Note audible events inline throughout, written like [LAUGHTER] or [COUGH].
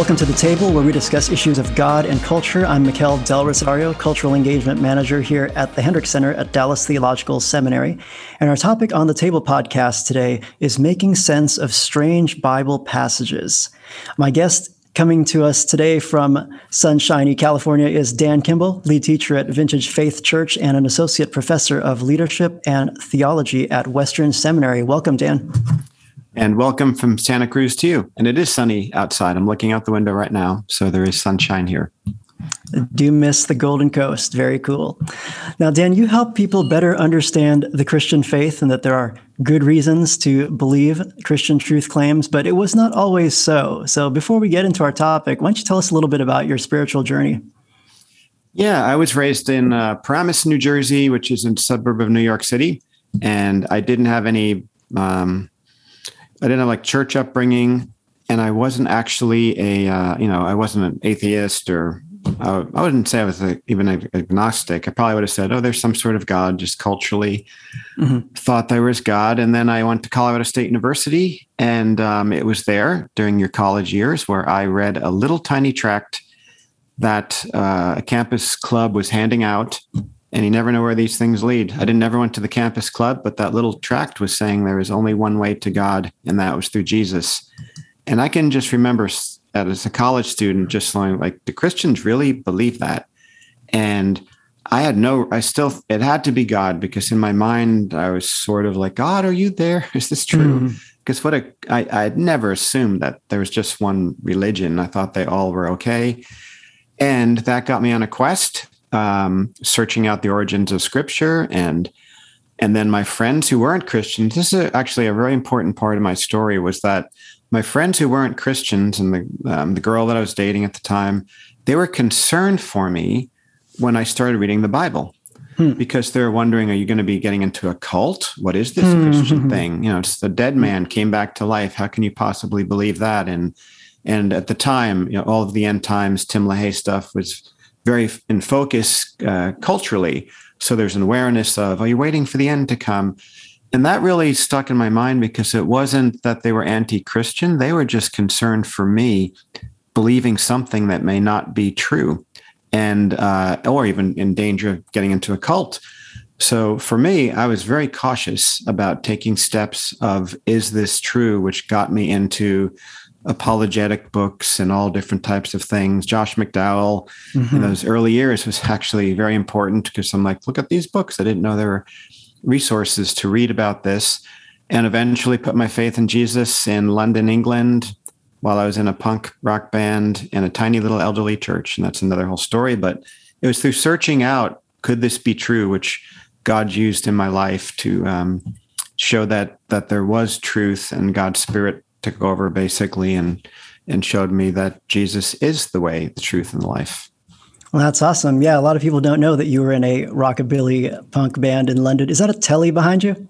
Welcome to the table where we discuss issues of God and culture. I'm Mikel Del Rosario, Cultural Engagement Manager here at the Hendricks Center at Dallas Theological Seminary. And our topic on the table podcast today is making sense of strange Bible passages. My guest coming to us today from sunshiny California is Dan Kimball, lead teacher at Vintage Faith Church and an associate professor of leadership and theology at Western Seminary. Welcome, Dan. And welcome from Santa Cruz to you. And it is sunny outside. I'm looking out the window right now, so there is sunshine here. Do miss the Golden Coast. Very cool. Now, Dan, you help people better understand the Christian faith and that there are good reasons to believe Christian truth claims, but it was not always so. So, before we get into our topic, why don't you tell us a little bit about your spiritual journey? Yeah, I was raised in uh, Paramus, New Jersey, which is a suburb of New York City. And I didn't have any um, I didn't have like church upbringing, and I wasn't actually a uh, you know I wasn't an atheist or uh, I wouldn't say I was a, even an agnostic. I probably would have said, "Oh, there's some sort of God." Just culturally, mm-hmm. thought there was God, and then I went to Colorado State University, and um, it was there during your college years where I read a little tiny tract that uh, a campus club was handing out and you never know where these things lead. I didn't ever went to the campus club, but that little tract was saying there is only one way to God, and that was through Jesus. And I can just remember as a college student, just feeling like, do Christians really believe that? And I had no, I still, it had to be God because in my mind, I was sort of like, God, are you there? [LAUGHS] Is this true? Mm-hmm. Because what a, I, I had never assumed that there was just one religion. I thought they all were okay. And that got me on a quest um, searching out the origins of scripture. And and then my friends who weren't christians this is actually a very important part of my story was that my friends who weren't christians and the, um, the girl that i was dating at the time they were concerned for me when i started reading the bible. Hmm. because they're wondering are you going to be getting into a cult? What is this hmm. christian thing? You know it's the dead man came back to life. How can you possibly believe that? And and at the time you know all of the end times tim lahaye stuff was very in focus uh, culturally. So there's an awareness of, are you waiting for the end to come? And that really stuck in my mind because it wasn't that they were anti Christian. They were just concerned for me believing something that may not be true and, uh, or even in danger of getting into a cult. So for me, I was very cautious about taking steps of, is this true? Which got me into apologetic books and all different types of things. Josh McDowell mm-hmm. in those early years was actually very important because I'm like, look at these books. I didn't know there were resources to read about this. And eventually put my faith in Jesus in London, England, while I was in a punk rock band in a tiny little elderly church. And that's another whole story. But it was through searching out, could this be true, which God used in my life to um, show that that there was truth and God's spirit took over basically and and showed me that Jesus is the way, the truth, and the life. Well, that's awesome. Yeah, a lot of people don't know that you were in a rockabilly punk band in London. Is that a telly behind you?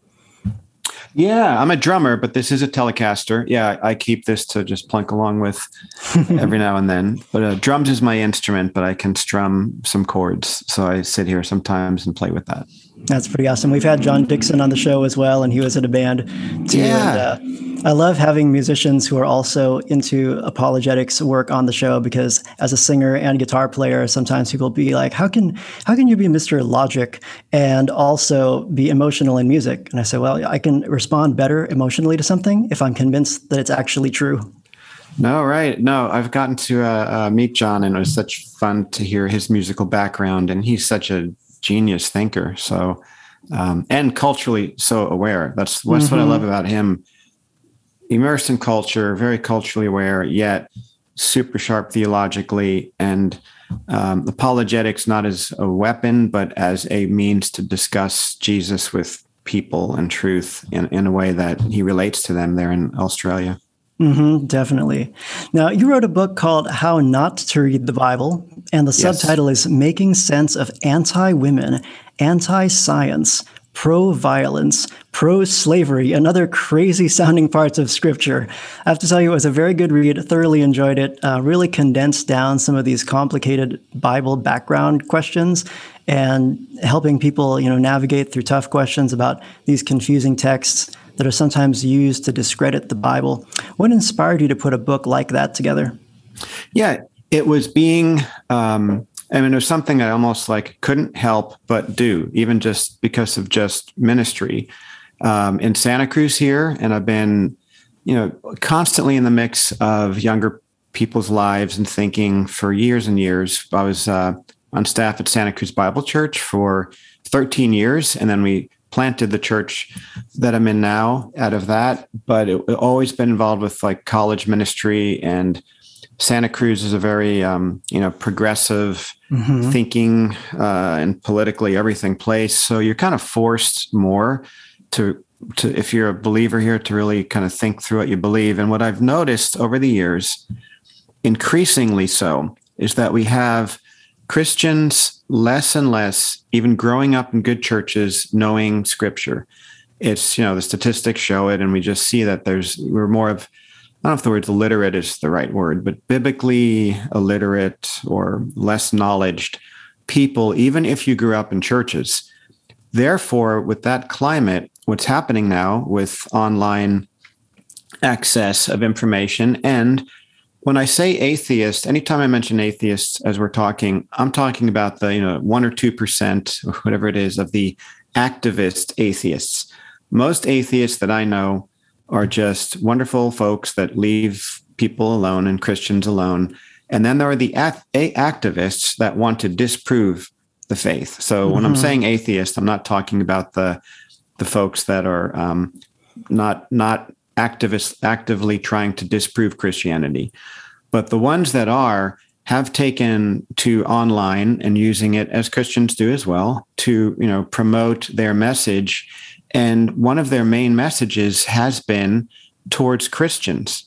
Yeah, I'm a drummer, but this is a Telecaster. Yeah, I keep this to just plunk along with [LAUGHS] every now and then. But uh, drums is my instrument, but I can strum some chords. So I sit here sometimes and play with that. That's pretty awesome. We've had John Dixon on the show as well, and he was in a band too. Yeah. And, uh, I love having musicians who are also into apologetics work on the show because as a singer and guitar player, sometimes people be like, "How can how can you be Mr. Logic and also be emotional in music?" And I say, "Well, I can respond better emotionally to something if I'm convinced that it's actually true." No, right. No, I've gotten to uh, uh, meet John, and it was such fun to hear his musical background. And he's such a genius thinker. So, um, and culturally so aware. That's that's mm-hmm. what I love mm-hmm. about him. Immersed in culture, very culturally aware, yet super sharp theologically, and um, apologetics not as a weapon, but as a means to discuss Jesus with people and truth in, in a way that he relates to them there in Australia. Mm-hmm, definitely. Now, you wrote a book called How Not to Read the Bible, and the yes. subtitle is Making Sense of Anti Women, Anti Science, Pro Violence, Pro Slavery, and other crazy sounding parts of Scripture. I have to tell you, it was a very good read. Thoroughly enjoyed it. Uh, really condensed down some of these complicated Bible background questions and helping people, you know, navigate through tough questions about these confusing texts that are sometimes used to discredit the Bible. What inspired you to put a book like that together? Yeah, it was being. Um, I mean, it was something I almost like couldn't help but do, even just because of just ministry um, in Santa Cruz here, and I've been, you know, constantly in the mix of younger people's lives and thinking for years and years. I was uh, on staff at Santa Cruz Bible Church for 13 years, and then we planted the church that I'm in now out of that, but it, it always been involved with like college ministry and Santa Cruz is a very um, you know progressive mm-hmm. thinking uh, and politically everything place. So you're kind of forced more to to if you're a believer here to really kind of think through what you believe. And what I've noticed over the years, increasingly so, is that we have Christians less and less, even growing up in good churches, knowing scripture. It's, you know, the statistics show it, and we just see that there's, we're more of, I don't know if the word illiterate is the right word, but biblically illiterate or less knowledged people, even if you grew up in churches. Therefore, with that climate, what's happening now with online access of information and when I say atheist, anytime I mention atheists as we're talking, I'm talking about the, you know, one or 2% or whatever it is of the activist atheists. Most atheists that I know are just wonderful folks that leave people alone and Christians alone. And then there are the activists that want to disprove the faith. So mm-hmm. when I'm mm-hmm. saying atheist, I'm not talking about the the folks that are um, not not activists actively trying to disprove Christianity. But the ones that are have taken to online and using it as Christians do as well to, you know, promote their message. And one of their main messages has been towards Christians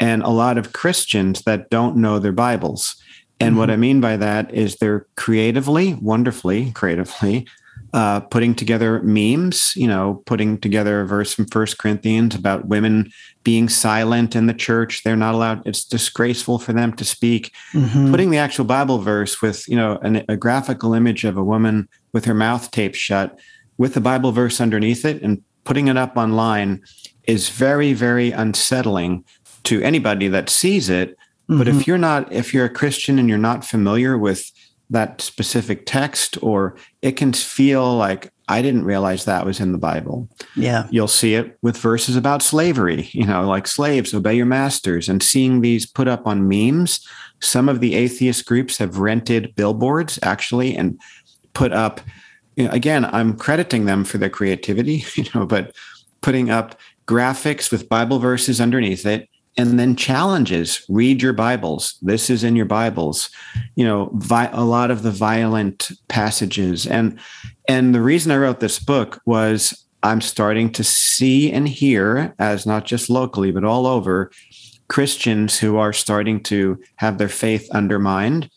and a lot of Christians that don't know their Bibles. And mm-hmm. what I mean by that is they're creatively, wonderfully, creatively uh, putting together memes, you know, putting together a verse from First Corinthians about women being silent in the church. They're not allowed, it's disgraceful for them to speak. Mm-hmm. Putting the actual Bible verse with, you know, an, a graphical image of a woman with her mouth taped shut with the Bible verse underneath it and putting it up online is very, very unsettling to anybody that sees it. Mm-hmm. But if mm-hmm. you're not, if you're a Christian and you're not familiar with that specific text, or it can feel like I didn't realize that was in the Bible. Yeah. You'll see it with verses about slavery, you know, like slaves, obey your masters, and seeing these put up on memes. Some of the atheist groups have rented billboards actually and put up, you know, again, I'm crediting them for their creativity, [LAUGHS] you know, but putting up graphics with Bible verses underneath it and then challenges read your bibles. This is in your bibles. You know vi- a lot of the violent passages. And and the reason i wrote this book was i'm starting to see and hear as not just locally but all over christians who are starting to have their faith undermined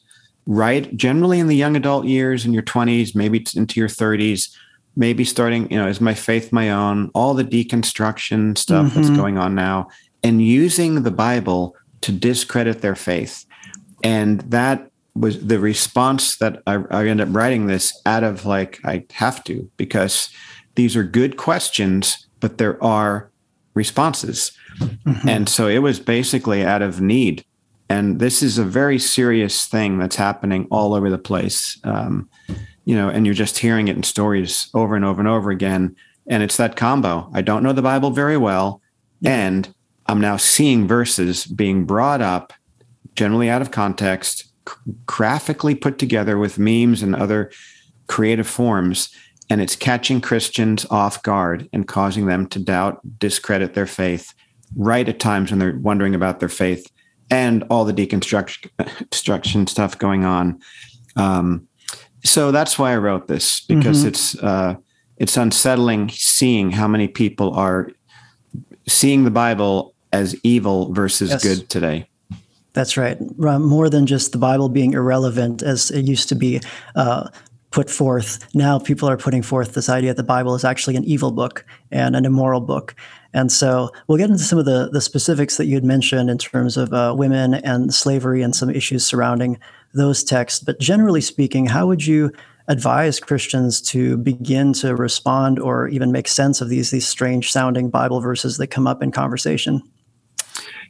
right generally in the young adult years in your 20s maybe into your 30s maybe starting you know is my faith my own all the deconstruction stuff mm-hmm. that's going on now and using the Bible to discredit their faith. And that was the response that I, I ended up writing this out of like, I have to, because these are good questions, but there are responses. Mm-hmm. And so it was basically out of need. And this is a very serious thing that's happening all over the place. Um, you know, and you're just hearing it in stories over and over and over again. And it's that combo. I don't know the Bible very well. And I'm now seeing verses being brought up, generally out of context, graphically put together with memes and other creative forms, and it's catching Christians off guard and causing them to doubt, discredit their faith right at times when they're wondering about their faith and all the deconstruction stuff going on. Um, so that's why I wrote this because mm-hmm. it's uh, it's unsettling seeing how many people are seeing the Bible as evil versus yes. good today. That's right. More than just the Bible being irrelevant as it used to be uh, put forth. Now people are putting forth this idea that the Bible is actually an evil book and an immoral book. And so we'll get into some of the, the specifics that you had mentioned in terms of uh, women and slavery and some issues surrounding those texts. But generally speaking, how would you advise Christians to begin to respond or even make sense of these these strange sounding Bible verses that come up in conversation?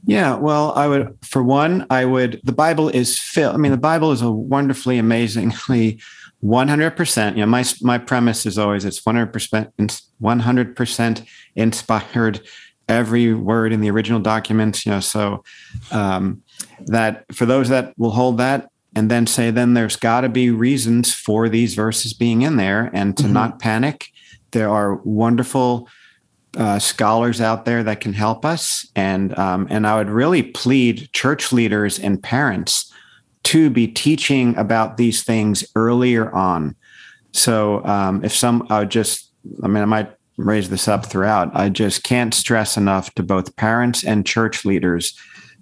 Yeah, well, I would, for one, I would, the Bible is filled. I mean, the Bible is a wonderfully, amazingly 100%. You know, my, my premise is always it's 100%, 100% inspired every word in the original documents, you know, so um, that for those that will hold that, and then say then there's got to be reasons for these verses being in there and to mm-hmm. not panic there are wonderful uh, scholars out there that can help us and um, and i would really plead church leaders and parents to be teaching about these things earlier on so um, if some i would just i mean i might raise this up throughout i just can't stress enough to both parents and church leaders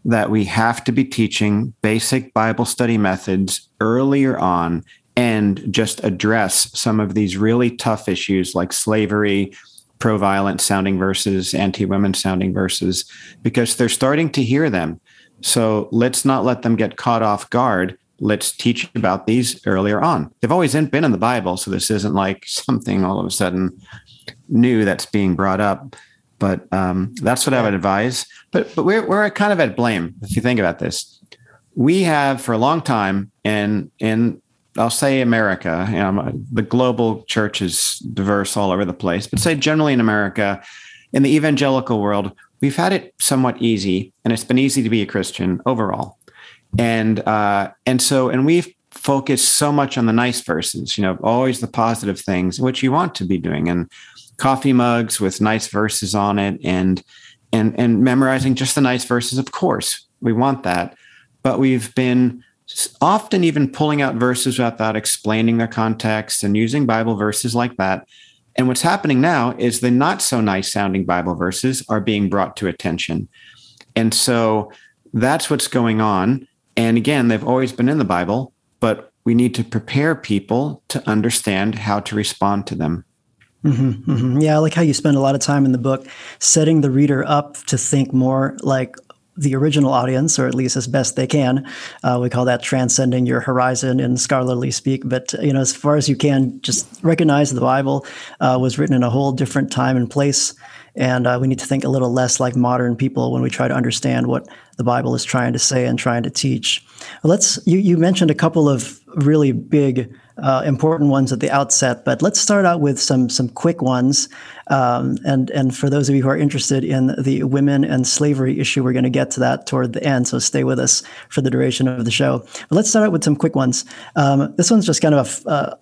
that we have to be teaching basic Bible study methods earlier on and just address some of these really tough issues like slavery, pro violent sounding verses, anti women sounding verses, because they're starting to hear them. So let's not let them get caught off guard. Let's teach about these earlier on. They've always been in the Bible, so this isn't like [LAUGHS] something all of a sudden new that's being brought up. But um, that's what I would advise. But but we're we're kind of at blame if you think about this. We have for a long time, and in I'll say America, you know, the global church is diverse all over the place, but say generally in America, in the evangelical world, we've had it somewhat easy, and it's been easy to be a Christian overall. And uh, and so and we've focused so much on the nice verses, you know, always the positive things, which you want to be doing. And coffee mugs with nice verses on it and and and memorizing just the nice verses of course we want that but we've been often even pulling out verses without explaining their context and using bible verses like that and what's happening now is the not so nice sounding bible verses are being brought to attention. And so that's what's going on. And again they've always been in the bible but we need to prepare people to understand how to respond to them. Mm-hmm, mm-hmm. Yeah, I like how you spend a lot of time in the book setting the reader up to think more like the original audience, or at least as best they can. Uh, we call that transcending your horizon in scholarly speak. But you know, as far as you can, just recognize the Bible uh, was written in a whole different time and place, and uh, we need to think a little less like modern people when we try to understand what the Bible is trying to say and trying to teach. Let's. You, you mentioned a couple of really big uh, important ones at the outset, but let's start out with some some quick ones. Um, and and for those of you who are interested in the women and slavery issue, we're going to get to that toward the end. So stay with us for the duration of the show. But let's start out with some quick ones. Um, this one's just kind of a uh,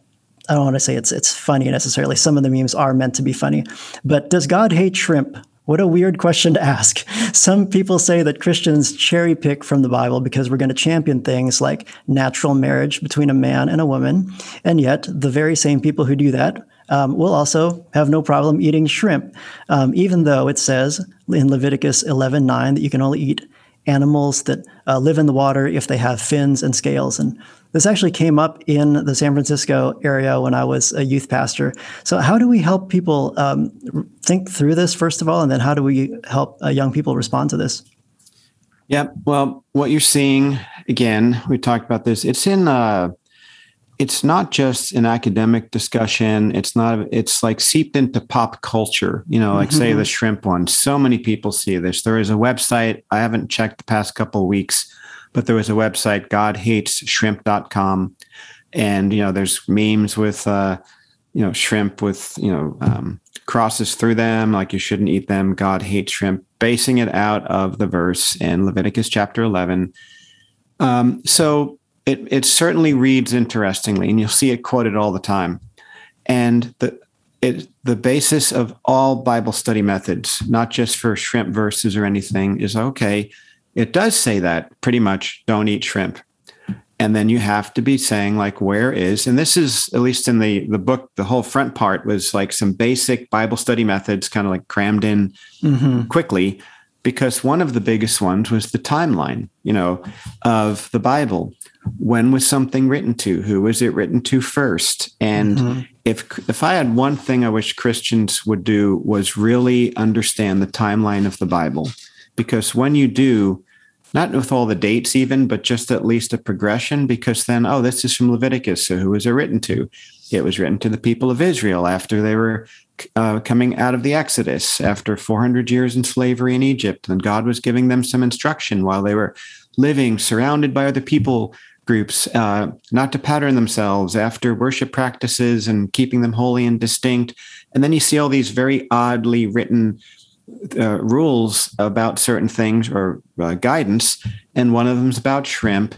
I don't want to say it's it's funny necessarily. Some of the memes are meant to be funny, but does God hate shrimp? What a weird question to ask. Some people say that Christians cherry pick from the Bible because we're going to champion things like natural marriage between a man and a woman. And yet, the very same people who do that um, will also have no problem eating shrimp, um, even though it says in Leviticus 11:9 that you can only eat animals that uh, live in the water if they have fins and scales. And this actually came up in the San Francisco area when I was a youth pastor. So, how do we help people um, think through this, first of all, and then how do we help uh, young people respond to this? Yeah, well, what you're seeing again, we talked about this. It's in. Uh, it's not just an academic discussion. It's not. It's like seeped into pop culture. You know, like mm-hmm. say the shrimp one. So many people see this. There is a website. I haven't checked the past couple of weeks but there was a website, godhatesshrimp.com. And, you know, there's memes with, uh, you know, shrimp with, you know, um, crosses through them, like you shouldn't eat them. God hates shrimp, basing it out of the verse in Leviticus chapter 11. Um, so it, it certainly reads interestingly, and you'll see it quoted all the time. And the, it, the basis of all Bible study methods, not just for shrimp verses or anything, is okay, it does say that pretty much don't eat shrimp. and then you have to be saying like where is and this is at least in the the book the whole front part was like some basic bible study methods kind of like crammed in mm-hmm. quickly because one of the biggest ones was the timeline you know of the bible when was something written to who was it written to first and mm-hmm. if if i had one thing i wish christians would do was really understand the timeline of the bible because when you do not with all the dates even, but just at least a progression, because then, oh, this is from Leviticus. So who was it written to? It was written to the people of Israel after they were uh, coming out of the Exodus, after 400 years in slavery in Egypt. And God was giving them some instruction while they were living surrounded by other people groups, uh, not to pattern themselves after worship practices and keeping them holy and distinct. And then you see all these very oddly written uh, rules about certain things or uh, guidance, and one of them is about shrimp.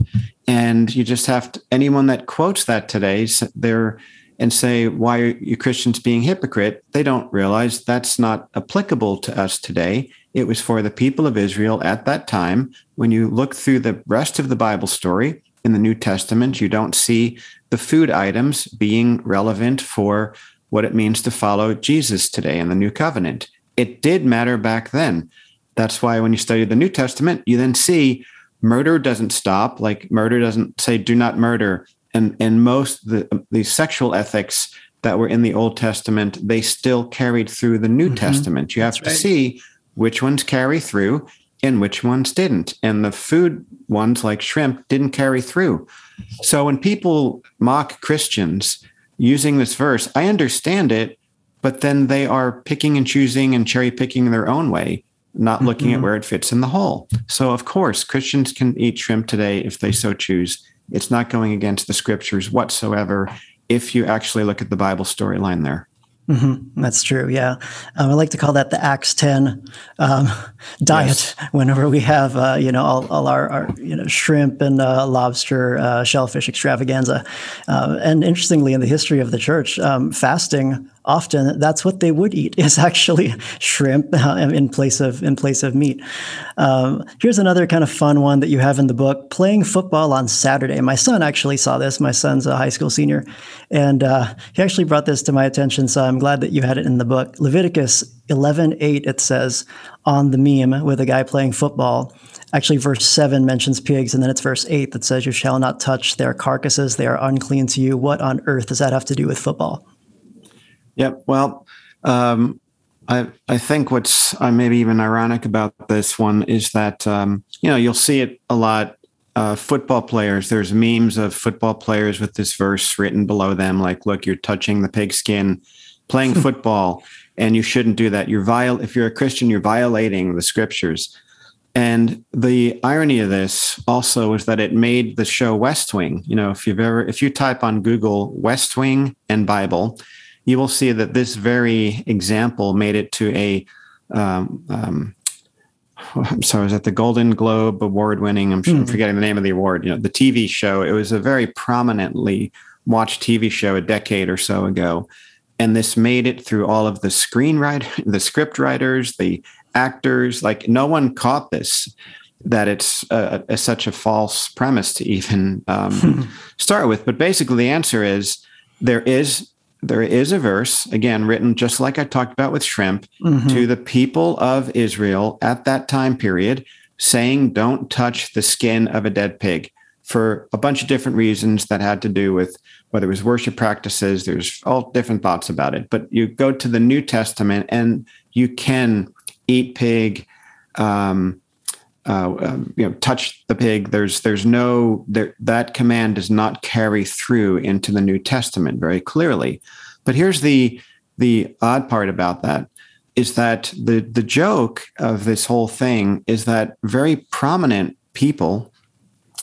And you just have to, anyone that quotes that today, they're and say, "Why are you Christians being hypocrite?" They don't realize that's not applicable to us today. It was for the people of Israel at that time. When you look through the rest of the Bible story in the New Testament, you don't see the food items being relevant for what it means to follow Jesus today in the New Covenant it did matter back then. That's why when you study the New Testament, you then see murder doesn't stop. Like murder doesn't say do not murder. And and most the the sexual ethics that were in the Old Testament, they still carried through the New mm-hmm. Testament. You have That's to right. see which ones carry through and which ones didn't. And the food ones like shrimp didn't carry through. So when people mock Christians using this verse, I understand it but then they are picking and choosing and cherry picking their own way, not looking mm-hmm. at where it fits in the whole. So, of course, Christians can eat shrimp today if they so choose. It's not going against the scriptures whatsoever if you actually look at the Bible storyline there. Mm-hmm. That's true. Yeah. Um, I like to call that the Acts 10 um, [LAUGHS] diet yes. whenever we have, uh, you know, all, all our, our, you know, shrimp and uh, lobster, uh, shellfish extravaganza. Uh, and interestingly, in the history of the church, um, fasting often that's what they would eat [LAUGHS] is actually shrimp uh, in place of in place of meat. Um, here's another kind of fun one that you have in the book: playing football on Saturday. My son actually saw this. My son's a high school senior, and uh, he actually brought this to my attention. So I'm glad that you had it in the book. Leviticus 11:8 it says on the meme with a guy playing football. Actually, verse 7 mentions pigs, and then it's verse 8 that says, You shall not touch their carcasses, they are unclean to you. What on earth does that have to do with football? Yep. Well, um, I I think what's uh, maybe even ironic about this one is that um, you know you'll see it a lot. Uh, football players, there's memes of football players with this verse written below them, like, "Look, you're touching the pigskin, playing [LAUGHS] football, and you shouldn't do that. You're viol. If you're a Christian, you're violating the scriptures." And the irony of this also is that it made the show West Wing. You know, if you've ever, if you type on Google West Wing and Bible, you will see that this very example made it to a um, um, [LAUGHS] I'm sorry, is that the Golden Globe award winning? I'm, mm. forgetting the name of the award. You know, the TV show. It was a very prominently watched TV show a decade or so ago, and this made it through all of the screenwriter, [LAUGHS] the script writers, the actors. Like no one caught this. That it's a, a, such a false premise to even um, [LAUGHS] start with. But basically, the answer is there is there is a verse, again, written just like I talked about with shrimp, mm-hmm. to the people of Israel at that time period, saying, Don't touch the skin of a dead pig for a bunch of different reasons that had to do with whether it was worship practices. There's all different thoughts about it. But you go to the New Testament and you can eat pig. Um, uh, um, you know, touch the pig. There's there's no there, that command does not carry through into the New Testament very clearly. But here's the the odd part about that is that the the joke of this whole thing is that very prominent people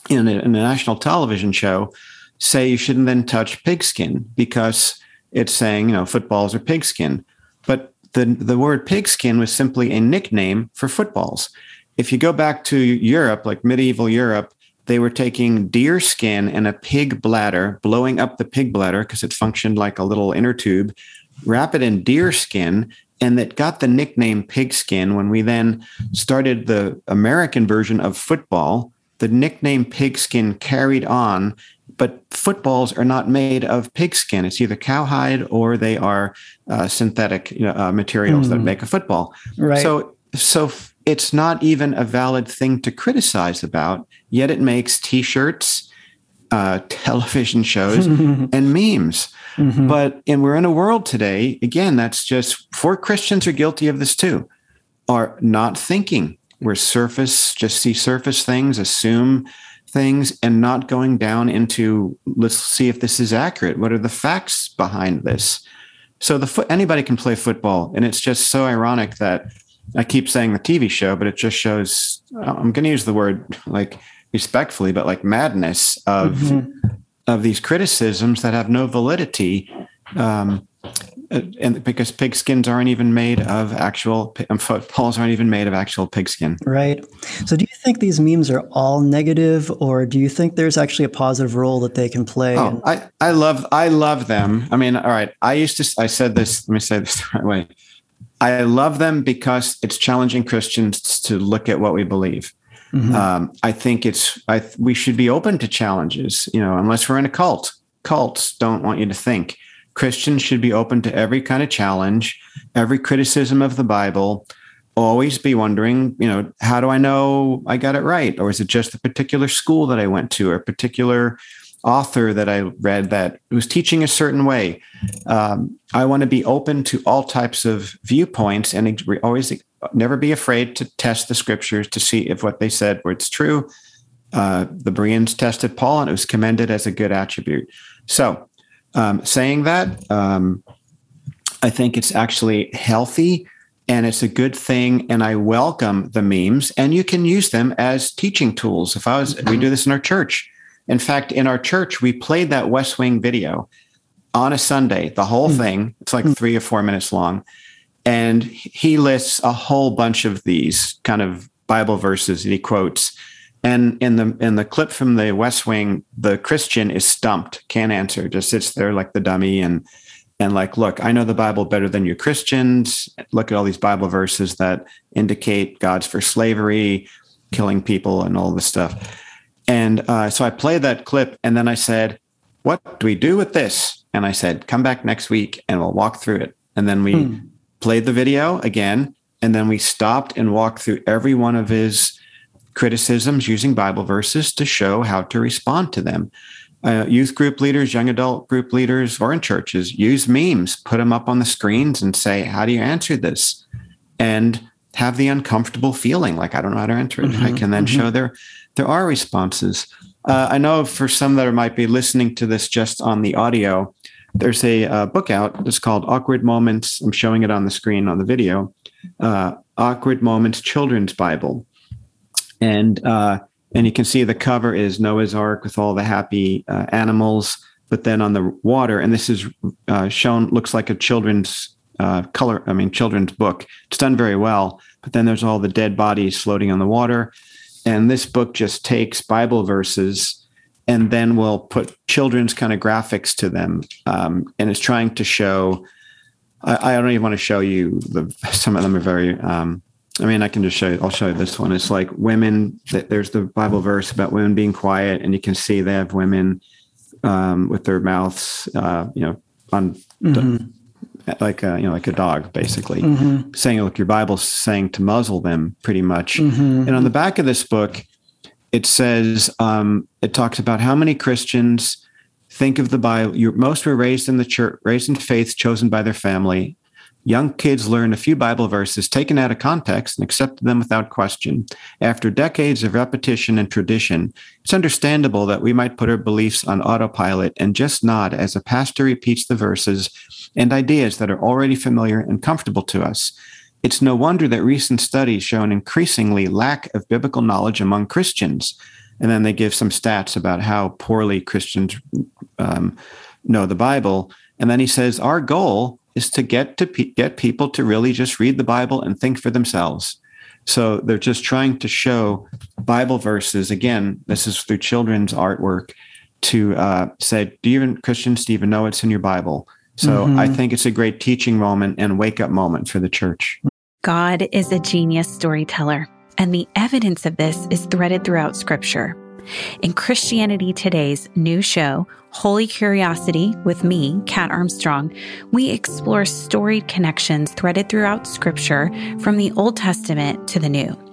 in a, in a national television show say you shouldn't then touch pigskin because it's saying you know footballs are pigskin, but the the word pigskin was simply a nickname for footballs if you go back to Europe, like medieval Europe, they were taking deer skin and a pig bladder, blowing up the pig bladder because it functioned like a little inner tube, wrap it in deer skin, and that got the nickname pigskin when we then started the American version of football. the nickname pigskin carried on but footballs are not made of pigskin. It's either cowhide or they are uh, synthetic you know, uh, materials mm. that hmm. make a football. Right. So, so it's not even a valid thing to criticize about. Yet it makes T-shirts, uh, [LAUGHS] television shows, [LAUGHS] and memes. Mm-hmm. But and we're in a world today. Again, that's just for Christians are guilty of this too. Are not thinking. We're surface, just see surface things, assume things and not going down into let's see if this is accurate. What are the facts behind this? So the fo- anybody can play football, and it's just so ironic that I keep saying the TV show, but it just shows. I'm going to use the word like respectfully, but like madness of mm-hmm. of these criticisms that have no validity. Um, uh, and because pigskins aren't even made of actual um, footballs aren't even made of actual pigskin. Right. So, do you think these memes are all negative, or do you think there's actually a positive role that they can play? Oh, I, I love I love them. I mean, all right. I used to I said this. Let me say this the right way. I love them because it's challenging Christians to look at what we believe. Mm-hmm. Um, I think it's I, we should be open to challenges. You know, unless we're in a cult. Cults don't want you to think Christians should be open to every kind of challenge, every criticism of the Bible, always be wondering, you know, how do I know I got it right? Or is it just a particular school that I went to or a particular author that I read that was teaching a certain way? Um, I want to be open to all types of viewpoints and always never be afraid to test the scriptures to see if what they said were it's true. Uh, the Bereans tested Paul and it was commended as a good attribute. So um, saying that, um, I think it's actually healthy and it's a good thing. And I welcome the memes, and you can use them as teaching tools. If I was, we do this in our church. In fact, in our church, we played that West Wing video on a Sunday, the whole mm. thing. It's like mm. three or four minutes long. And he lists a whole bunch of these kind of Bible verses that he quotes. And in the in the clip from the West Wing, the Christian is stumped, can't answer, just sits there like the dummy and and like, look, I know the Bible better than you Christians. Look at all these Bible verses that indicate God's for slavery, killing people, and all this stuff. And uh, so I played that clip, and then I said, "What do we do with this?" And I said, "Come back next week, and we'll walk through it." And then we hmm. played the video again, and then we stopped and walked through every one of his criticisms using Bible verses to show how to respond to them. Uh, youth group leaders, young adult group leaders, or in churches use memes, put them up on the screens and say, How do you answer this? And have the uncomfortable feeling like, I don't know how to answer it. Mm-hmm, I can then mm-hmm. show there, there are responses. Uh, I know for some that might be listening to this just on the audio, there's a uh, book out. It's called Awkward Moments. I'm showing it on the screen on the video. Uh, Awkward Moments Children's Bible and uh, and you can see the cover is Noah's Ark with all the happy uh, animals, but then on the water, and this is uh, shown looks like a children's uh, color. I mean, children's book. It's done very well, but then there's all the dead bodies floating on the water, and this book just takes Bible verses and then will put children's kind of graphics to them, um, and it's trying to show. I, I, don't even want to show you the. Some of them are very. Um, I mean, I can just show you, I'll show you this one. It's like women, there's the Bible verse about women being quiet, and you can see they have women um, with their mouths, uh, you know, on mm-hmm. Like a, you know, like a dog, basically mm-hmm. saying, look, your Bible's saying to muzzle them pretty much. Mm-hmm. And on the back of this book, it says, um, it talks about how many Christians think of the Bible. You, most were raised in the church, raised in faith, chosen by their family, Young kids learned a few Bible verses taken out of context and accepted them without question. After decades of repetition and tradition, it's understandable that we might put our beliefs on autopilot and just nod as a pastor repeats the verses and ideas that are already familiar and comfortable to us. It's no wonder that recent studies show an increasingly lack of biblical knowledge among Christians. And then they give some stats about how poorly Christians um, know the Bible. And then he says, Our goal is to get to pe- get people to really just read the Bible and think for themselves. So they're just trying to show Bible verses. Again, this is through children's artwork to uh, say, do you even Christians do you even know it's in your Bible? So mm-hmm. I think it's a great teaching moment and wake up moment for the church. God is a genius storyteller. and the evidence of this is threaded throughout Scripture. In Christianity Today's new show, Holy Curiosity, with me, Kat Armstrong, we explore storied connections threaded throughout Scripture from the Old Testament to the New.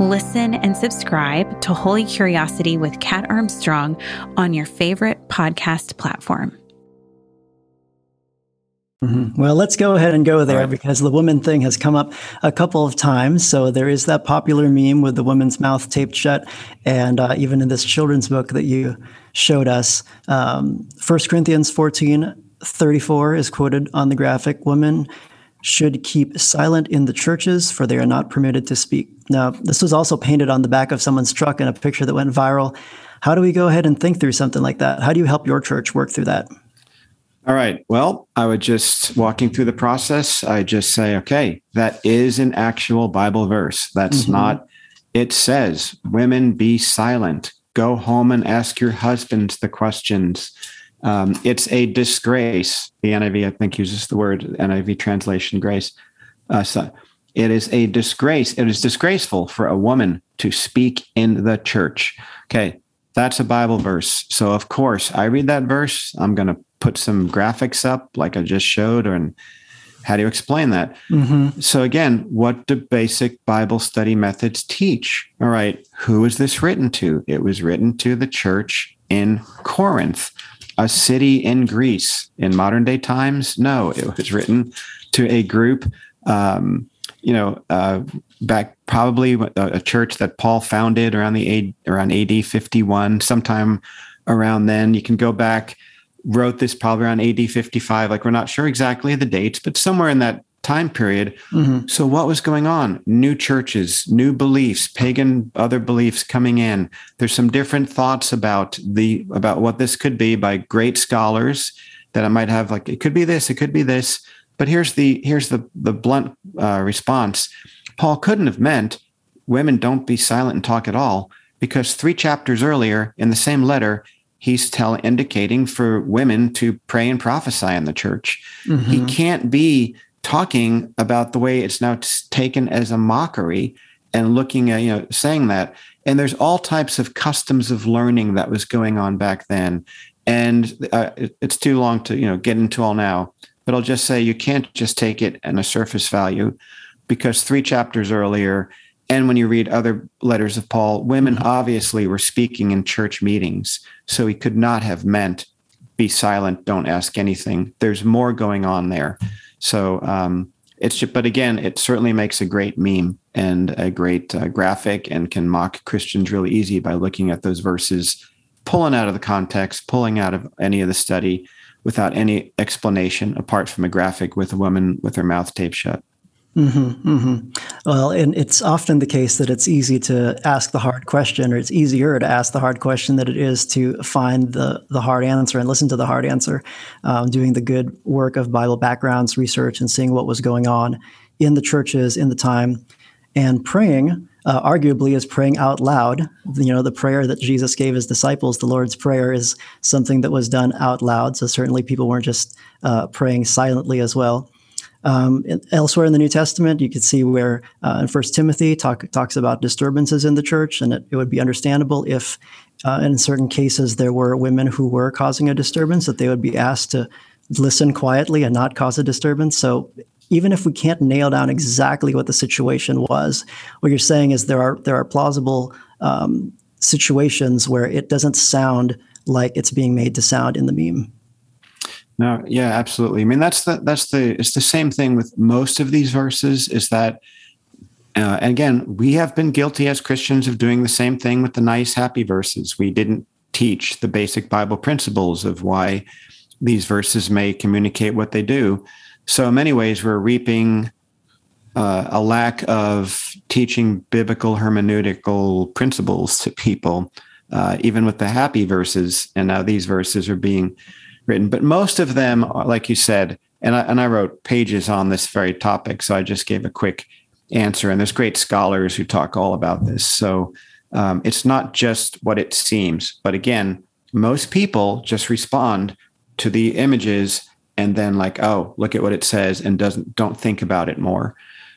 Listen and subscribe to Holy Curiosity with Kat Armstrong on your favorite podcast platform. Mm-hmm. Well, let's go ahead and go there right. because the woman thing has come up a couple of times. So there is that popular meme with the woman's mouth taped shut. And uh, even in this children's book that you showed us, um, 1 Corinthians 14 34 is quoted on the graphic Women should keep silent in the churches, for they are not permitted to speak. Now, this was also painted on the back of someone's truck in a picture that went viral. How do we go ahead and think through something like that? How do you help your church work through that? All right. Well, I would just walking through the process, I just say, okay, that is an actual Bible verse. That's mm-hmm. not, it says, women be silent. Go home and ask your husbands the questions. Um, it's a disgrace. The NIV, I think, uses the word NIV translation grace. Uh, so it is a disgrace. It is disgraceful for a woman to speak in the church. Okay. That's a Bible verse. So, of course, I read that verse. I'm going to put some graphics up like I just showed, or how do you explain that? Mm-hmm. So again, what do basic Bible study methods teach? All right, who is this written to? It was written to the church in Corinth, a city in Greece. In modern day times, no, it was written to a group. Um, you know, uh, back probably a, a, church that Paul founded around the around AD 51, sometime around then. You can go back wrote this probably around AD 55. Like we're not sure exactly the dates, but somewhere in that time period. Mm-hmm. So what was going on? New churches, new beliefs, pagan other beliefs coming in. There's some different thoughts about the about what this could be by great scholars that I might have like it could be this, it could be this. But here's the here's the the blunt uh, response. Paul couldn't have meant women don't be silent and talk at all because three chapters earlier in the same letter he's telling indicating for women to pray and prophesy in the church. Mm-hmm. He can't be talking about the way it's now taken as a mockery and looking at you know saying that and there's all types of customs of learning that was going on back then and uh, it, it's too long to you know get into all now but i'll just say you can't just take it in a surface value because three chapters earlier and when you read other letters of Paul, women mm-hmm. obviously were speaking in church meetings. So he could not have meant be silent, don't ask anything. There's more going on there. So um, it's just, but again, it certainly makes a great meme and a great uh, graphic and can mock Christians really easy by looking at those verses, pulling out of the context, pulling out of any of the study without any explanation apart from a graphic with a woman with her mouth taped shut. Mm-hmm, mm-hmm. Well, and it's often the case that it's easy to ask the hard question, or it's easier to ask the hard question than it is to find the the hard answer and listen to the hard answer. Um, doing the good work of Bible backgrounds research and seeing what was going on in the churches in the time, and praying. Uh, arguably, is praying out loud. You know, the prayer that Jesus gave his disciples, the Lord's Prayer, is something that was done out loud. So certainly, people weren't just uh, praying silently as well. Um, elsewhere in the New Testament, you can see where uh, in First Timothy talk, talks about disturbances in the church, and it, it would be understandable if, uh, in certain cases, there were women who were causing a disturbance that they would be asked to listen quietly and not cause a disturbance. So even if we can't nail down exactly what the situation was, what you're saying is there are there are plausible um, situations where it doesn't sound like it's being made to sound in the meme. No, yeah, absolutely. I mean, that's the that's the it's the same thing with most of these verses. Is that, uh, and again, we have been guilty as Christians of doing the same thing with the nice, happy verses. We didn't teach the basic Bible principles of why these verses may communicate what they do. So, in many ways, we're reaping uh, a lack of teaching biblical hermeneutical principles to people, uh, even with the happy verses. And now these verses are being written, but most of them, like you said, and I, and I wrote pages on this very topic, so I just gave a quick answer. And there's great scholars who talk all about this. So um, it's not just what it seems, but again, most people just respond to the images and then like, oh, look at what it says, and doesn't don't think about it more.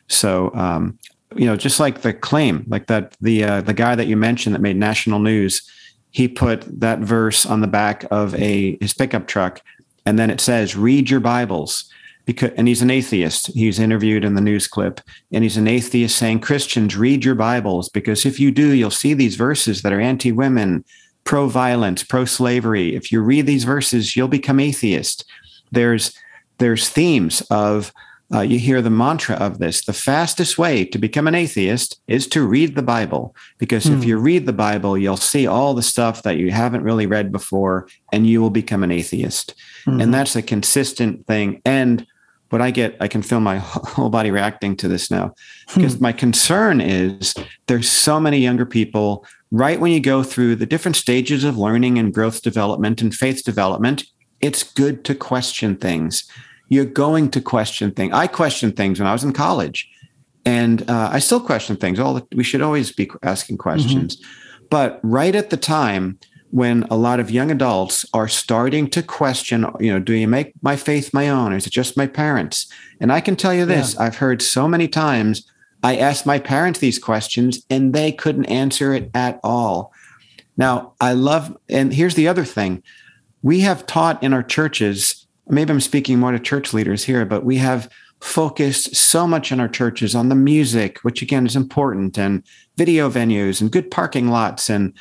So um, you know, just like the claim, like that the uh, the guy that you mentioned that made national news, he put that verse on the back of a his pickup truck, and then it says, "Read your Bibles." Because, and he's an atheist. He's interviewed in the news clip, and he's an atheist saying, Christians, read your Bibles, because if you do, you'll see these verses that are anti women, pro violence, pro slavery. If you read these verses, you'll become atheist. There's, there's themes of, uh, you hear the mantra of this the fastest way to become an atheist is to read the Bible. Because if you read the Bible, you'll see all the stuff that you haven't really read before, and you will become an atheist. Mm-hmm. And that's a consistent thing. And what I get, I can feel my [LAUGHS] whole body reacting to this now. Because hmm. my concern is there's so many younger people, right when you go through the different stages of learning and growth development and faith development, it's good to question things. You're going to question things. I questioned things when I was in college, and uh, I still question things. All the, we should always be asking questions. Mm-hmm. But right at the time, when a lot of young adults are starting to question, you know, do you make my faith my own or is it just my parents? And I can tell you this yeah. I've heard so many times I asked my parents these questions and they couldn't answer it at all. Now, I love, and here's the other thing we have taught in our churches, maybe I'm speaking more to church leaders here, but we have focused so much in our churches on the music, which again is important, and video venues and good parking lots and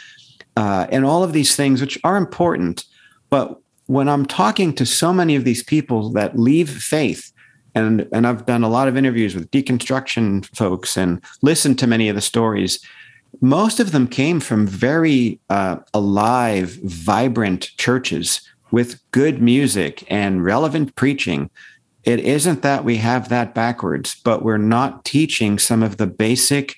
uh, and all of these things, which are important. But when I'm talking to so many of these people that leave faith, and, and I've done a lot of interviews with deconstruction folks and listened to many of the stories, most of them came from very uh, alive, vibrant churches with good music and relevant preaching. It isn't that we have that backwards, but we're not teaching some of the basic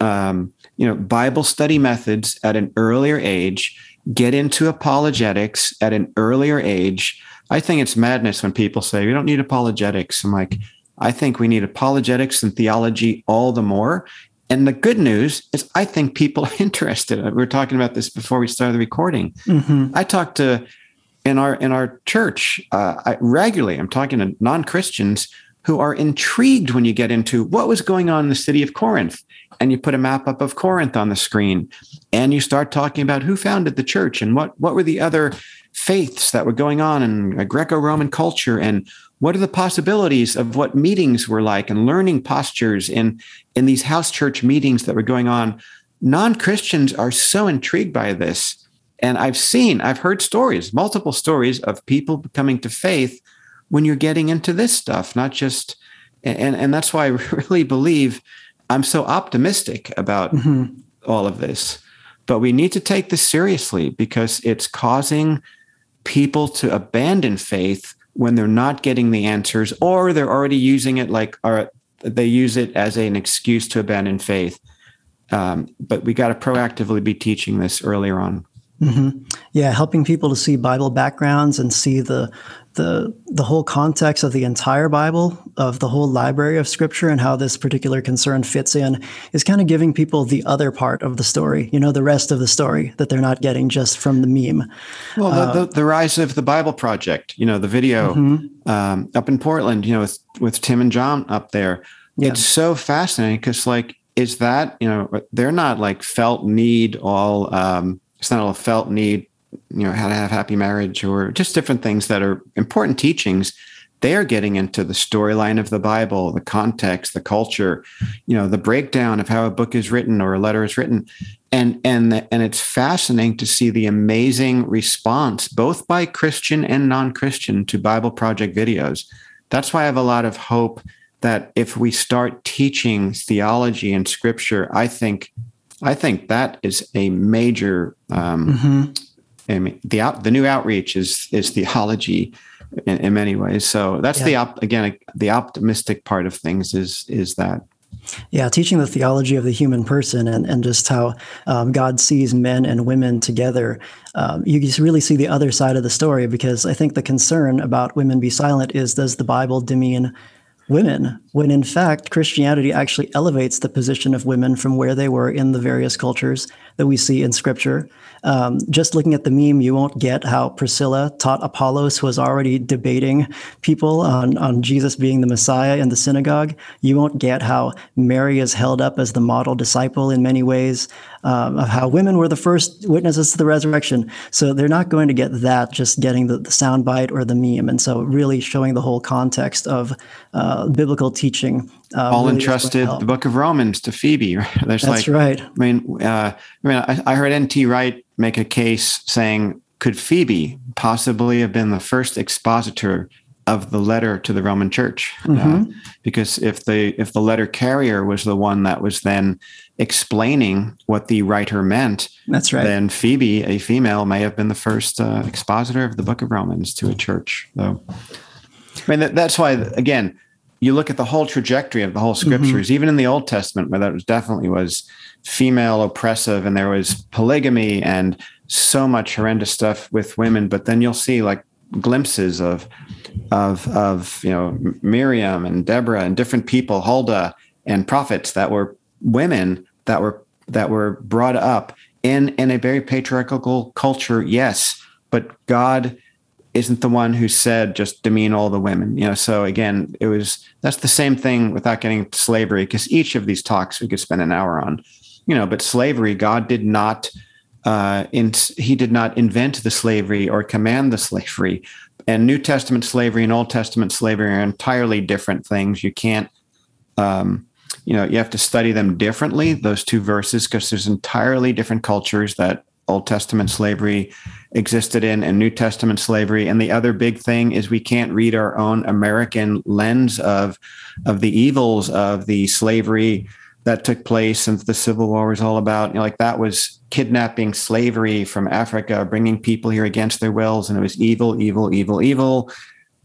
um, you know bible study methods at an earlier age get into apologetics at an earlier age i think it's madness when people say we don't need apologetics i'm like i think we need apologetics and theology all the more and the good news is i think people are [LAUGHS] interested we were talking about this before we started the recording mm-hmm. i talked to in our in our church uh, I, regularly i'm talking to non-christians who are intrigued when you get into what was going on in the city of corinth and you put a map up of Corinth on the screen and you start talking about who founded the church and what what were the other faiths that were going on in Greco-Roman culture and what are the possibilities of what meetings were like and learning postures in in these house church meetings that were going on. non-Christians are so intrigued by this and I've seen I've heard stories multiple stories of people coming to faith when you're getting into this stuff not just and and that's why I [LAUGHS] really believe I'm so optimistic about mm-hmm. all of this. But we need to take this seriously because it's causing people to abandon faith when they're not getting the answers or they're already using it like or they use it as an excuse to abandon faith. Um, but we got to proactively be teaching this earlier on. Mm-hmm. Yeah, helping people to see Bible backgrounds and see the the the whole context of the entire Bible, of the whole library of Scripture, and how this particular concern fits in is kind of giving people the other part of the story. You know, the rest of the story that they're not getting just from the meme. Well, the, uh, the, the rise of the Bible Project. You know, the video mm-hmm. um, up in Portland. You know, with with Tim and John up there. Yeah. It's so fascinating because, like, is that you know they're not like felt need all. Um, it's not all felt need you know how to have happy marriage or just different things that are important teachings. They are getting into the storyline of the bible the context the culture you know the breakdown of how a book is written or a letter is written. And and and it's fascinating to see the amazing response both by christian and non-christian to bible project videos. That's why i have a lot of hope that if we start teaching theology and scripture i think i think that is a major um, mm-hmm I mean, the out, the new outreach is is theology in, in many ways. So that's yeah. the op- again the optimistic part of things is is that. Yeah, teaching the theology of the human person and, and just how um, God sees men and women together. Um, you just really see the other side of the story because I think the concern about women be silent is does the Bible demean women, when in fact, Christianity actually elevates the position of women from where they were in the various cultures that we see in scripture. Um, just looking at the meme, you won't get how Priscilla taught Apollos, who was already debating people on, on Jesus being the Messiah in the synagogue. You won't get how Mary is held up as the model disciple in many ways, um, of how women were the first witnesses to the resurrection. So they're not going to get that just getting the, the soundbite or the meme. And so, really showing the whole context of uh, biblical teaching uh, Paul really entrusted the book of Romans to Phoebe. [LAUGHS] There's That's like, right. I mean, uh, I mean, I, I heard N.T. Wright make a case saying, could Phoebe possibly have been the first expositor of the letter to the Roman Church? Uh, mm-hmm. Uh, because if the if the letter carrier was the one that was then explaining what the writer meant, that's right. Then Phoebe, a female, may have been the first uh, expositor of the Book of Romans to a church. So, I mean, that, that's why again you look at the whole trajectory of the whole scriptures, mm-hmm. even in the Old Testament, where that was definitely was female oppressive and there was polygamy and so much horrendous stuff with women. But then you'll see like glimpses of of of you know Miriam and Deborah and different people, Huldah and prophets that were women that were that were brought up in in a very patriarchal culture, yes, but God isn't the one who said just demean all the women you know? So again it was that's the same thing without getting to slavery because each of these talks we could spend an hour on you know? But slavery god did not uh in, he did not invent the slavery or command the slavery. And new testament slavery and old testament slavery are entirely different things. You can't um you know you have to study them differently those two verses because there's entirely different cultures that Old Testament slavery existed in and New Testament slavery. And the other big thing is we can't read our own American lens of, of the evils of the slavery that took place since the Civil War was all about. You know, like that was kidnapping slavery from Africa, bringing people here against their wills, and it was evil, evil, evil, evil.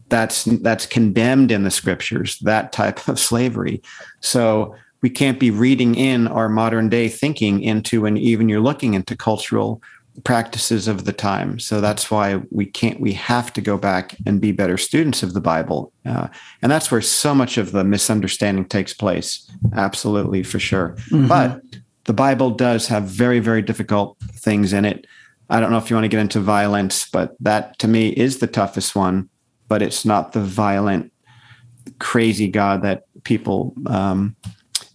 That's that's condemned in the scriptures. That type of slavery. So we can't be reading in our modern day thinking into and even you're looking into cultural practices of the time. So that's why we can't we have to go back and be better students of the bible. Uh, and that's where so much of the misunderstanding takes place. Absolutely for sure. Mm-hmm. but the bible does have very very difficult things in it. I don't know if you want to get into violence but that to me is the toughest one but it's not the violent crazy god that people um,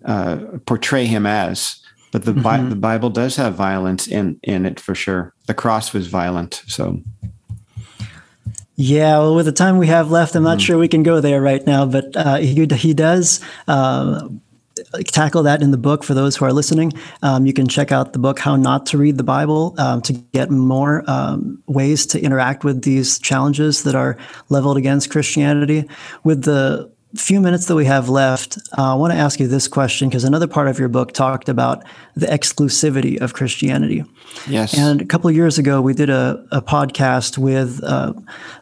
uh, portray him as. But the, mm-hmm. Bi- the Bible does have violence in in it for sure. The cross was violent, so. Yeah, well, with the time we have left, I'm not mm. sure we can go there right now. But uh, he he does uh, tackle that in the book for those who are listening. Um, you can check out the book "How Not to Read the Bible" um, to get more um, ways to interact with these challenges that are leveled against Christianity. With the few minutes that we have left, uh, I want to ask you this question because another part of your book talked about the exclusivity of Christianity. Yes. And a couple of years ago, we did a, a podcast with uh,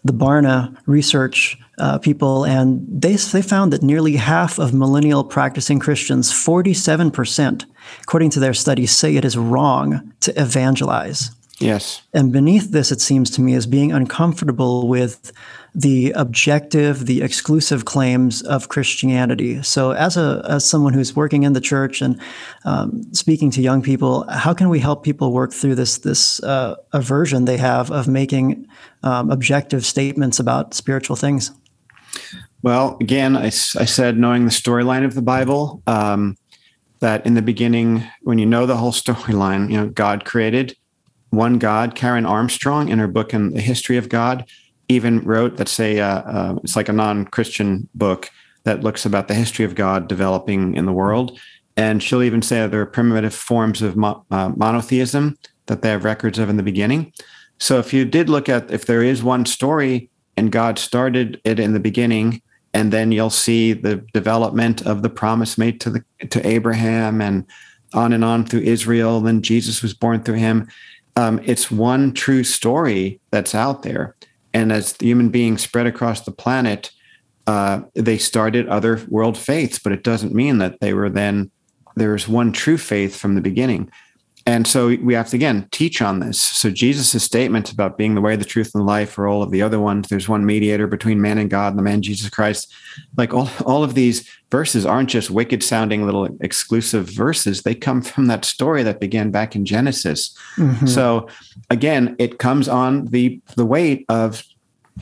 the Barna research uh, people, and they, they found that nearly half of millennial practicing Christians, 47%, according to their study, say it is wrong to evangelize. Yes. And beneath this, it seems to me, is being uncomfortable with the objective, the exclusive claims of Christianity. So, as a as someone who's working in the church and um, speaking to young people, how can we help people work through this this uh, aversion they have of making um, objective statements about spiritual things? Well, again, I, I said knowing the storyline of the Bible. Um, that in the beginning, when you know the whole [LAUGHS] storyline, you know God created one God. Karen Armstrong, in her book in the history of God, even wrote that's a uh, uh, it's like a non-Christian book that looks about the history of God developing in the world, and she'll even say there are primitive forms of mo- uh, monotheism that they have records of in the beginning. So if you did look at if there is one story and God started it in the beginning, and then you'll see the development of the promise made to the to Abraham and on and on through Israel. Then Jesus was born through him. Um, it's one true story that's out there And as the human beings spread across the planet, uh, they started other world faiths, but it doesn't mean that they were then there's one true faith from the beginning. And so we have to again teach on this. So Jesus' statement about being the way, the truth, and the life for all of the other ones. There's one mediator between man and God, the man Jesus Christ. Like all, all of these verses aren't just wicked sounding little exclusive verses. They come from that story that began back in Genesis. Mm-hmm. So again, it comes on the the weight of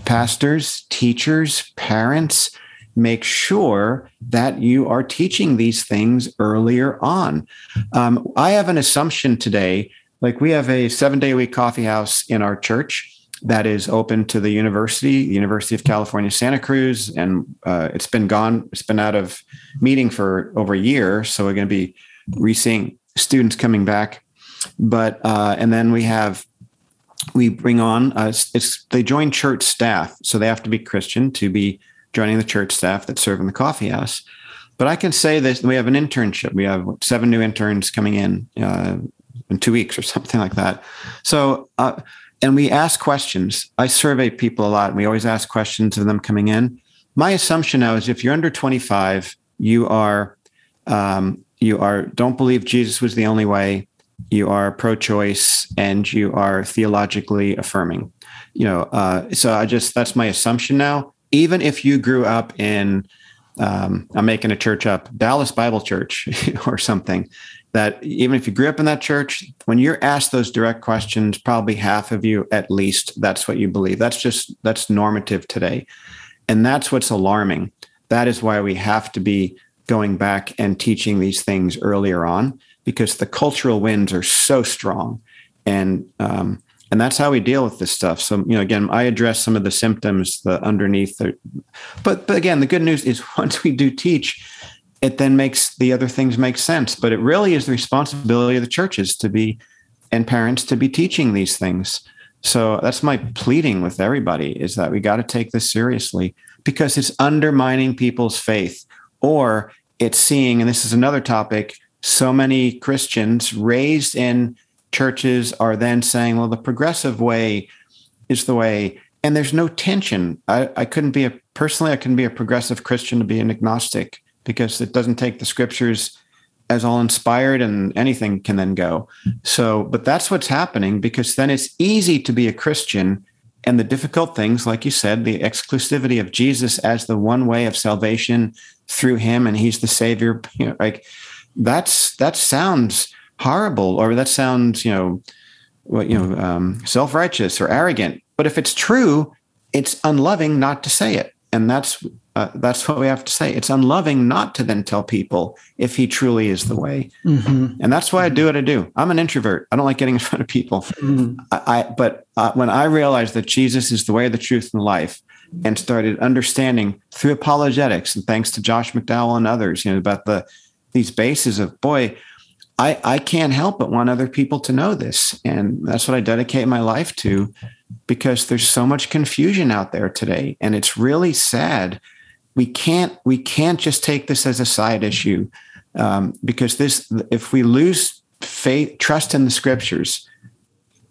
pastors, teachers, parents, make sure that you are teaching these things earlier on. Um, I have an assumption today, like we have a seven day a week coffee house in our church that is open to the university, the University of California, Santa Cruz, and uh, it's been gone. It's been out of meeting for over a year, so we're going to be re-seeing students coming back. But uh, and then we have we bring on uh, it's they join church staff, so they have to be Christian to be joining the church staff that serve in the coffee house. But I can say this: we have an internship. We have seven new interns coming in uh, in two weeks or [LAUGHS] something like that. So, uh, and we ask questions. I survey people a lot, and we always ask questions of them coming in. My assumption now is if you're under 25, you are um, you are don't believe Jesus was the only way. You are pro-choice, and you are theologically affirming. You know, uh, so I just that's my assumption now even if you grew up in um, I'm making a church up, Dallas Bible Church [LAUGHS] or something, that even if you grew up in that church, when you're asked those direct questions, probably half of you at least, that's what you believe. That's just, that's normative today. And that's what's alarming. That is why we have to be going back and teaching these things earlier on because the cultural winds are so strong. And um, and that's how we deal with this stuff. So you know again i address some of the symptoms the underneath the, but but again the good news is [LAUGHS] once we do teach it then makes the other things make sense. But it really is the responsibility of the churches to be and parents to be teaching these things. So that's my pleading with everybody is that we got to take this seriously because it's undermining people's faith or it's seeing and this is another topic so many christians raised in churches are then saying, well, the progressive way is the way. And there's no tension. I, I couldn't be a personally, I couldn't be a progressive Christian to be an agnostic because it doesn't take the scriptures as all inspired and anything can then go. So, but that's what's happening because then it's easy to be a Christian. And the difficult things, like you said, the exclusivity of Jesus as the one way of salvation through him and he's the savior, [LAUGHS] you know, like that's that sounds horrible or that sounds you know what you know um, self-righteous or arrogant. But if it's true it's unloving not to say it. And that's uh, that's what we have to say. It's unloving not to then tell people if he truly is the way. Mm-hmm. and that's why i do what i do. I'm an introvert. I don't like getting in [LAUGHS] front of people. Mm-hmm. I, I, but uh, when i realized that jesus is the way the truth and life and started understanding through apologetics and thanks to josh mcdowell and others you know about the these bases of boy I, I can't help but want other people to know this. And that's what I dedicate my life to because there's so much confusion out there today. And it's really sad. We can't we can't just take this as a side issue um, because this if we lose faith, trust in the scriptures,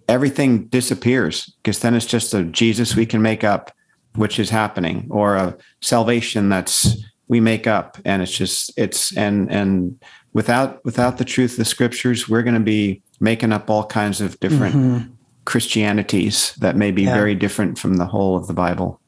everything disappears because then it's just a Jesus we can make up, which is happening, or a salvation that's we make up, and it's just it's and and without without the truth of the scriptures, we're going to be making up all kinds of different mm-hmm. Christianities that may be yeah. very different from the whole of the Bible.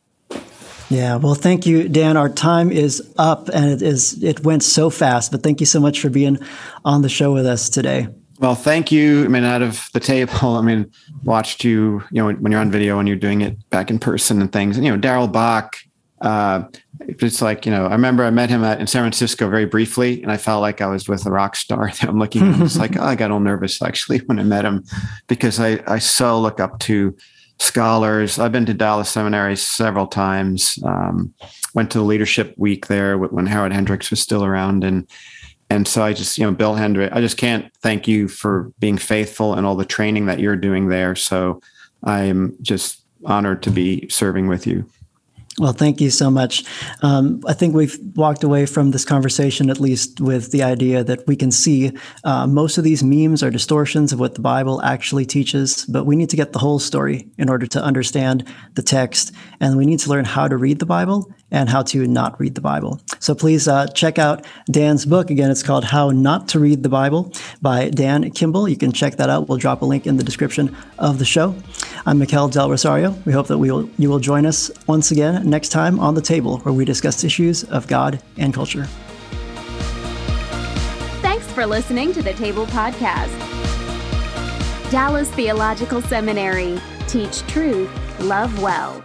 Yeah, well, thank you, Dan. Our time is up, and it is it went so fast. But thank you so much for being on the show with us today. Well, thank you. I mean, out of the table, I mean, watched you, you know, when you're on video and you're doing it back in person and things, and you know, Darrell Bock, uh, it's like you know i remember i met him at, in san francisco very briefly and i felt like i was with a rock star [LAUGHS] i'm looking at. Him it's like [LAUGHS] oh, i got all nervous actually [LAUGHS] when i met him because i i so look up to scholars. I've been to dallas seminary several times. Um, went to the leadership week there when howard hendricks was still around. And and so i just you know bill hendricks i just can't thank you for being faithful and all the training that you're doing there. So i am just honored to be serving with you Well, thank you so much. Um, I think we've walked away from this conversation at least with the idea that we can see uh, most of these memes are distortions of what the Bible actually teaches, but we need to get the whole story in order to understand the text. And we need to learn how to read the Bible and how to not read the Bible. So please uh, check out Dan's book. Again, it's called How Not to Read the Bible by Dan Kimball. You can check that out. We'll drop a link in the description of the show. I'm Mikel Del Rosario. We hope that we will, you will join us once again next time on the table where we discuss issues of God and culture. Thanks for listening to the Table Podcast. Dallas Theological Seminary. Teach truth, love well.